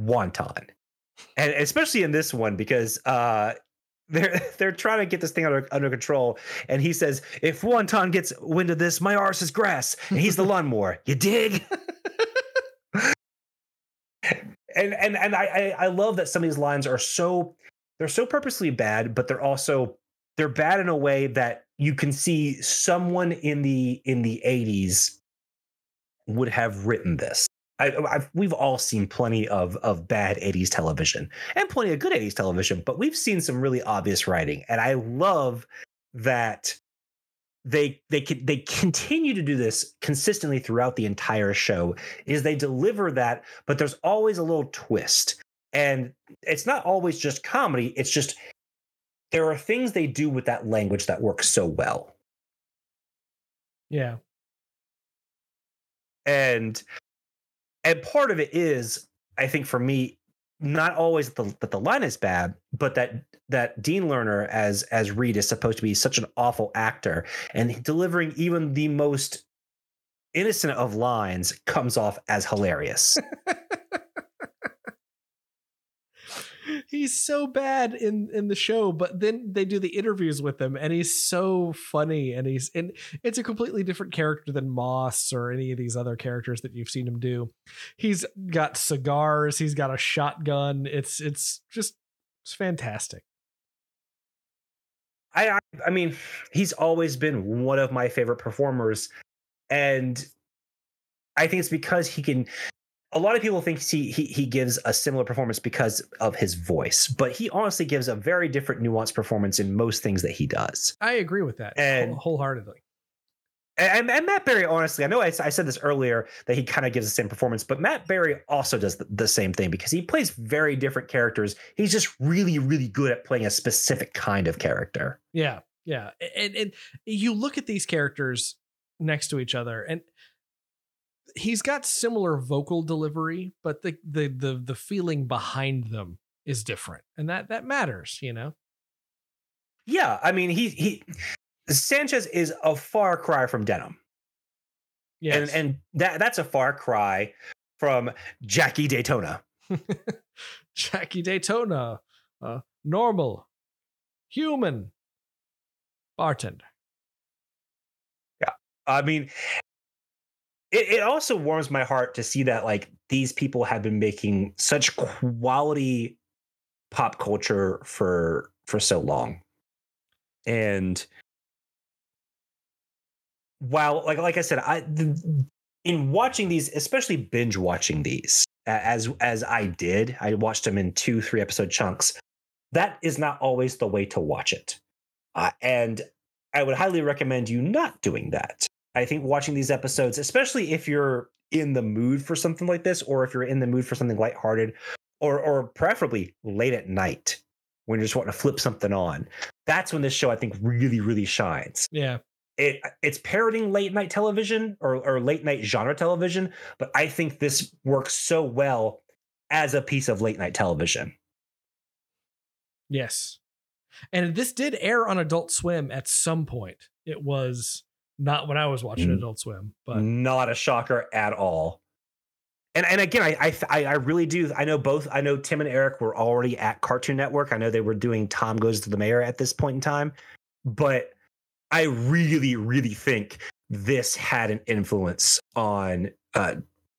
wonton and especially in this one because uh they're *laughs* they're trying to get this thing under under control, and he says, "If Wonton gets wind of this, my arse is grass, and he's the *laughs* lawnmower. You dig?" *laughs* and and and I, I I love that some of these lines are so they're so purposely bad, but they're also they're bad in a way that you can see someone in the in the '80s would have written this. I, I've, we've all seen plenty of of bad 80s television and plenty of good 80s television, but we've seen some really obvious writing. And I love that they they can they continue to do this consistently throughout the entire show is they deliver that but there's always a little twist and it's not always just comedy it's just there are things they do with that language that work so well Yeah. and and part of it is i think for me not always that the, that the line is bad, but that that Dean Learner as as Reed is supposed to be such an awful actor, and delivering even the most innocent of lines comes off as hilarious. *laughs* he's so bad in in the show but then they do the interviews with him and he's so funny and he's and it's a completely different character than moss or any of these other characters that you've seen him do he's got cigars he's got a shotgun it's it's just it's fantastic I, I I mean, he's always been one of my favorite performers, and I think it's because he can. A lot of people think he, he he gives a similar performance because of his voice, but he honestly gives a very different, nuanced performance in most things that he does. i agree with that And- wholeheartedly And, and Matt Berry, honestly, I know I, I said this earlier that he kind of gives the same performance, but Matt Berry also does the, the same thing because he plays very different characters. He's just really, really good at playing a specific kind of character. Yeah, yeah, and and you look at these characters next to each other, and he's got similar vocal delivery, but the the the the feeling behind them is different, and that that matters, you know. Yeah, I mean, he he Sanchez is a far cry from Denim, Yes. and and that that's a far cry from Jackie Daytona. *laughs* Jackie Daytona, uh, normal, human, bartender. Yeah. I mean, it, it also warms my heart to see that like these people have been making such quality pop culture for for so long, and while like like I said, I the, in watching these, especially binge watching these as as I did, I watched them in two three episode chunks. That is not always the way to watch it, uh, and I would highly recommend you not doing that. I think watching these episodes, especially if you're in the mood for something like this, or if you're in the mood for something lighthearted, or or preferably late at night when you're just wanting to flip something on, that's when this show I think really really shines. Yeah, It it's parroting late night television or or late night genre television, but I think this works so well as a piece of late night television. yes, and this did air on Adult Swim at some point. It was not when I was watching Mm. Adult Swim, but not a shocker at all. And and again, I, I I really do. I know both. I know Tim and Eric were already at Cartoon Network. I know they were doing Tom Goes to the Mayor at this point in time, but I really really think this had an influence on uh,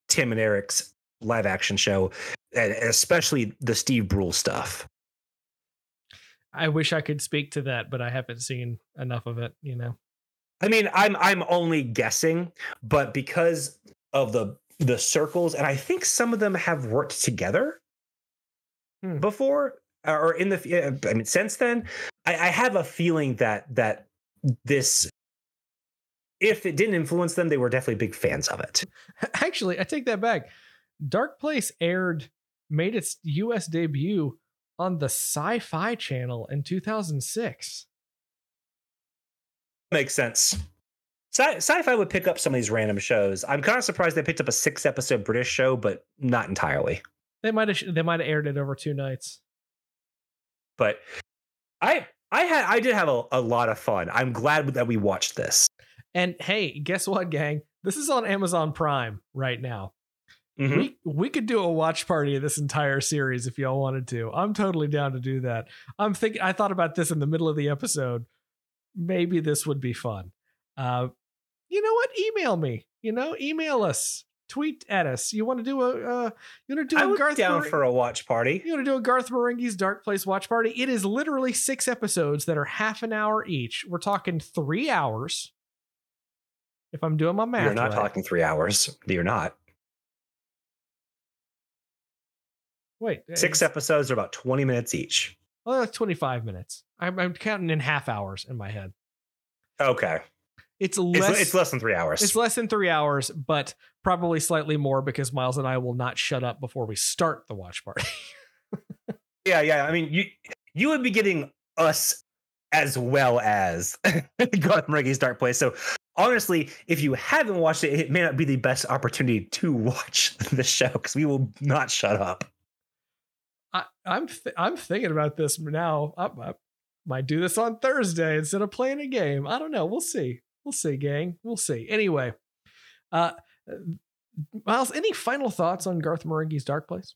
Tim and Eric's live action show, and especially the Steve Brule stuff. I wish I could speak to that, but I haven't seen enough of it. You know. I mean, I'm I'm only guessing, but because of the the circles, and I think some of them have worked together Hmm. before, or in the. I mean, since then, I, I have a feeling that that this, if it didn't influence them, they were definitely big fans of it. *laughs* Actually, I take that back. Darkplace aired, made its US debut on the Sci Fi channel in 2006. Makes sense. Sci- sci-fi would pick up some of these random shows. I'm kind of surprised they picked up a six episode British show, but not entirely. They might have they might have aired it over two nights. but I I had I did have a, a lot of fun. I'm glad that we watched this. And hey, guess what, gang? This is on Amazon Prime right now. Mhm. We we could do a watch party of this entire series if y'all wanted to. I'm totally down to do that. I'm thinking I thought about this in the middle of the episode. Maybe this would be fun. Uh, you know what? Email me. You know, email us, tweet at us. You want to do a uh, you want to do I a Garth down for a watch party. you want to do a Garth Marenghi's Darkplace watch party? It is literally six episodes that are half an hour each. We're talking three hours. If I'm doing my math, You're not right. talking three hours. You're not. Wait, Six episodes are about 20 minutes each. Well, that's 25 minutes. I'm, I'm counting in half hours in my head. Okay. It's It's, less. it's less than three hours. It's less than three hours, but probably slightly more because Miles and I will not shut up before we start the watch party. *laughs* yeah, yeah. I mean, you you would be getting us as well as *laughs* Garth Marenghi's Darkplace. So honestly, if you haven't watched it, it may not be the best opportunity to *laughs* watch the show because we will not shut up. I, I'm th- I'm thinking about this now. I, I might do this on Thursday instead of playing a game. I don't know. We'll see. We'll see, gang. We'll see. Anyway, uh, Miles, any final thoughts on Garth Marenghi's Darkplace?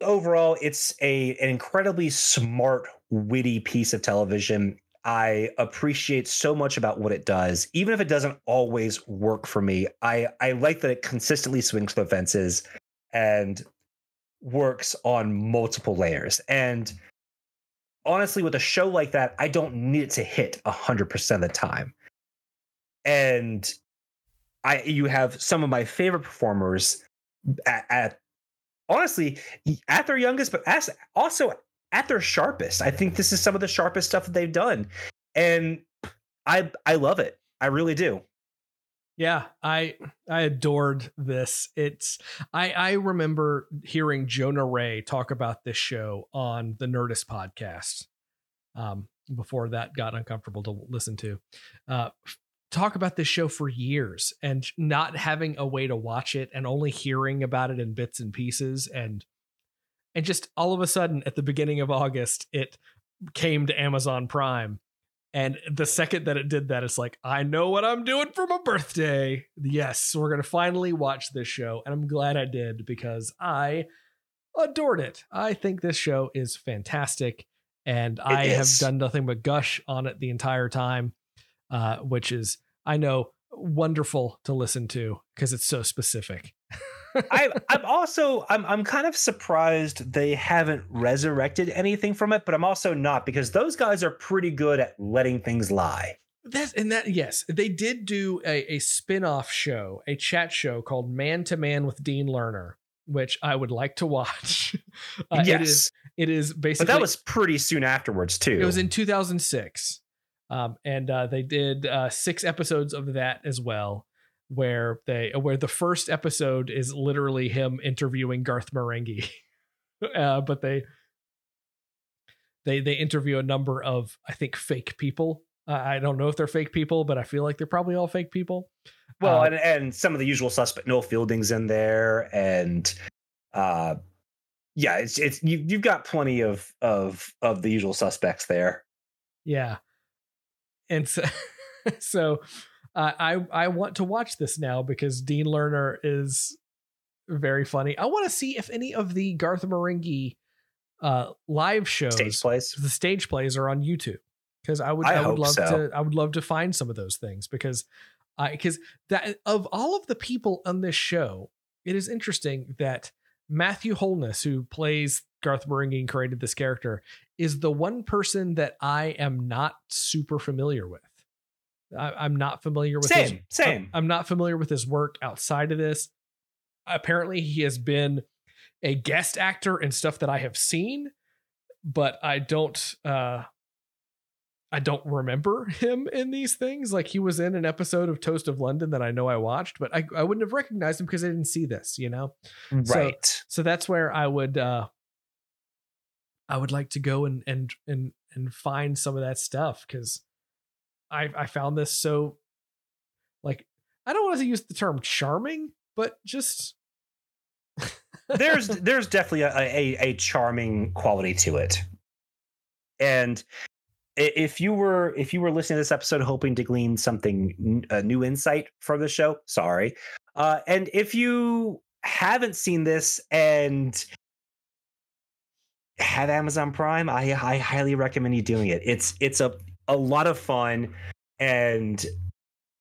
Overall, it's a an incredibly smart, witty piece of television. I appreciate so much about what it does, even if it doesn't always work for me. I I like that it consistently swings the fences and works on multiple layers. And honestly, with a show like that, I don't need it to hit 100% of the time. And I you have some of my favorite performers at, at honestly at their youngest, but as also at their sharpest. I think this is some of the sharpest stuff that they've done. And I I love it. I really do. Yeah, I I adored this. It's I I remember hearing Jonah Ray talk about this show on the Nerdist podcast. Um, before that got uncomfortable to listen to, uh, talk about this show for years and not having a way to watch it and only hearing about it in bits and pieces and and just all of a sudden at the beginning of August it came to Amazon Prime and the second that it did that, it's like, I know what I'm doing for my birthday. Yes, we're going to finally watch this show. And I'm glad I did because I adored it. I think this show is fantastic. And I is. have done nothing but gush on it the entire time, uh, which is, I know, wonderful to listen to because it's so specific. *laughs* I, I'm also I'm I'm kind of surprised they haven't resurrected anything from it, but I'm also not because those guys are pretty good at letting things lie. That's and that yes, they did do a, a spin-off show, a chat show called Man to Man with Dean Learner, which I would like to watch. *laughs* Uh, yes, it is, it is basically. But that was pretty soon afterwards too. It was in 2006, um, and uh, they did uh, six episodes of that as well where they where the first episode is literally him interviewing Garth Marenghi, *laughs* uh, but they they they interview a number of I think fake people. Uh, I don't know if they're fake people, but I feel like they're probably all fake people. Well, uh, and, and some of the usual suspect, Noel Fielding's in there, and uh, yeah, it's it's you you've got plenty of of of the usual suspects there. Yeah, and so *laughs* so uh, I I want to watch this now because Dean Learner is very funny. I want to see if any of the Garth Marenghi uh, live shows, stage plays, the stage plays are on YouTube because I would I, I would love so. to I would love to find some of those things because I because that of all of the people on this show, it is interesting that Matthew Holness, who plays Garth Marenghi and created this character, is the one person that I am not super familiar with. I, am not familiar with same his, same. I'm not familiar with his work outside of this. Apparently, he has been a guest actor in stuff that I have seen, but I don't. uh I don't remember *laughs* him in these things. Like he was in an episode of Toast of London that I know I watched, but I, I wouldn't have recognized him because I didn't see this, you know? Right. So, so that's where I would uh I would like to go and and and and find some of that stuff because I I found this so like I don't want to use the term charming, but just *laughs* there's there's definitely a, a, a charming quality to it, and if you were if you were listening to this episode hoping to glean something a new insight from the show, sorry, uh, and if you haven't seen this and have Amazon Prime, I I highly recommend you doing it. It's it's a a lot of fun. And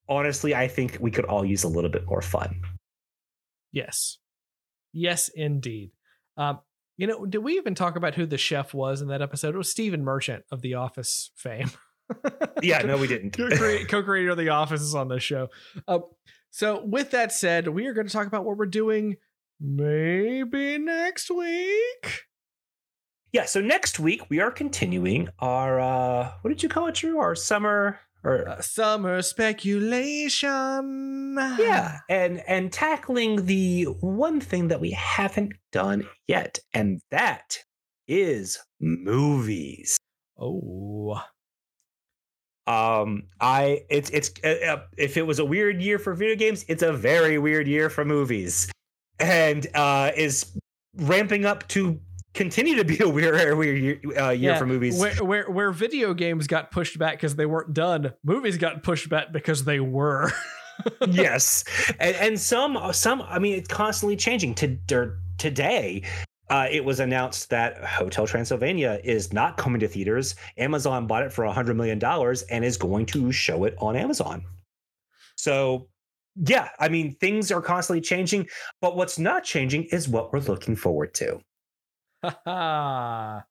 honestly, I think we could all use a little bit more fun. Yes. Yes, indeed. Um, you know, did we even talk about who the chef was in that episode? It was Stephen Merchant of The Office fame. *laughs* yeah, no, we didn't. Co-creator of The Office is on this show. Uh, so, with that said, we are going to talk about what we're doing maybe next week yeah, so next week we are continuing our uh what did you call it, Drew? Our summer or uh, summer speculation. Yeah, and and tackling the one thing that we haven't done yet, and that is movies. Oh. Um, I it's it's uh, uh if it was a weird year for video games, it's a very weird year for movies, and uh, is ramping up to continue to be a weird, *laughs* weird year, uh, year Yeah, for movies. Where, where where video games got pushed back because they weren't done, movies got pushed back because they were. *laughs* yes, and, and some some I mean it's constantly changing. To today, uh, it was announced that Hotel Transylvania is not coming to theaters. Amazon bought it for a hundred million dollars and is going to show it on Amazon. So. Yeah, I mean things are constantly changing, but what's not changing is what we're looking forward to. *laughs*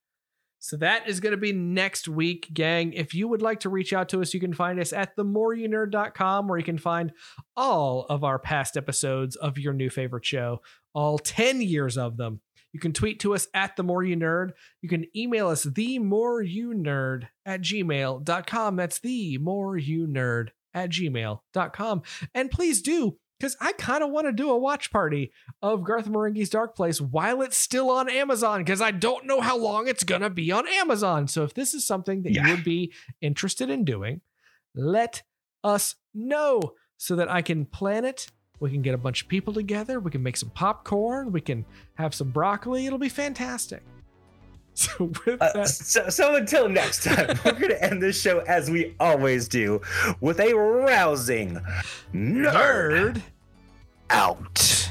so that is going to be next week, gang. If you would like to reach out to us, you can find us at themoreyounerd.com where you can find all of our past episodes of your new favorite show, all 10 years of them. You can tweet to us at the more you nerd. You can email us the more you nerd at gmail.com. That's the more you nerd at gmail.com. And please do, because I kind of want to do a watch party of Garth Marenghi's Darkplace while it's still on Amazon, because I don't know how long it's going to be on Amazon. So if this is something that Yeah. you would be interested in doing, let us know so that I can plan it. We can get a bunch of people together. We can make some popcorn. We can have some broccoli. It'll be fantastic. *laughs* So with uh, that, uh, so, so, until next time, we're gonna end this show as we always do with a rousing nerd, nerd out.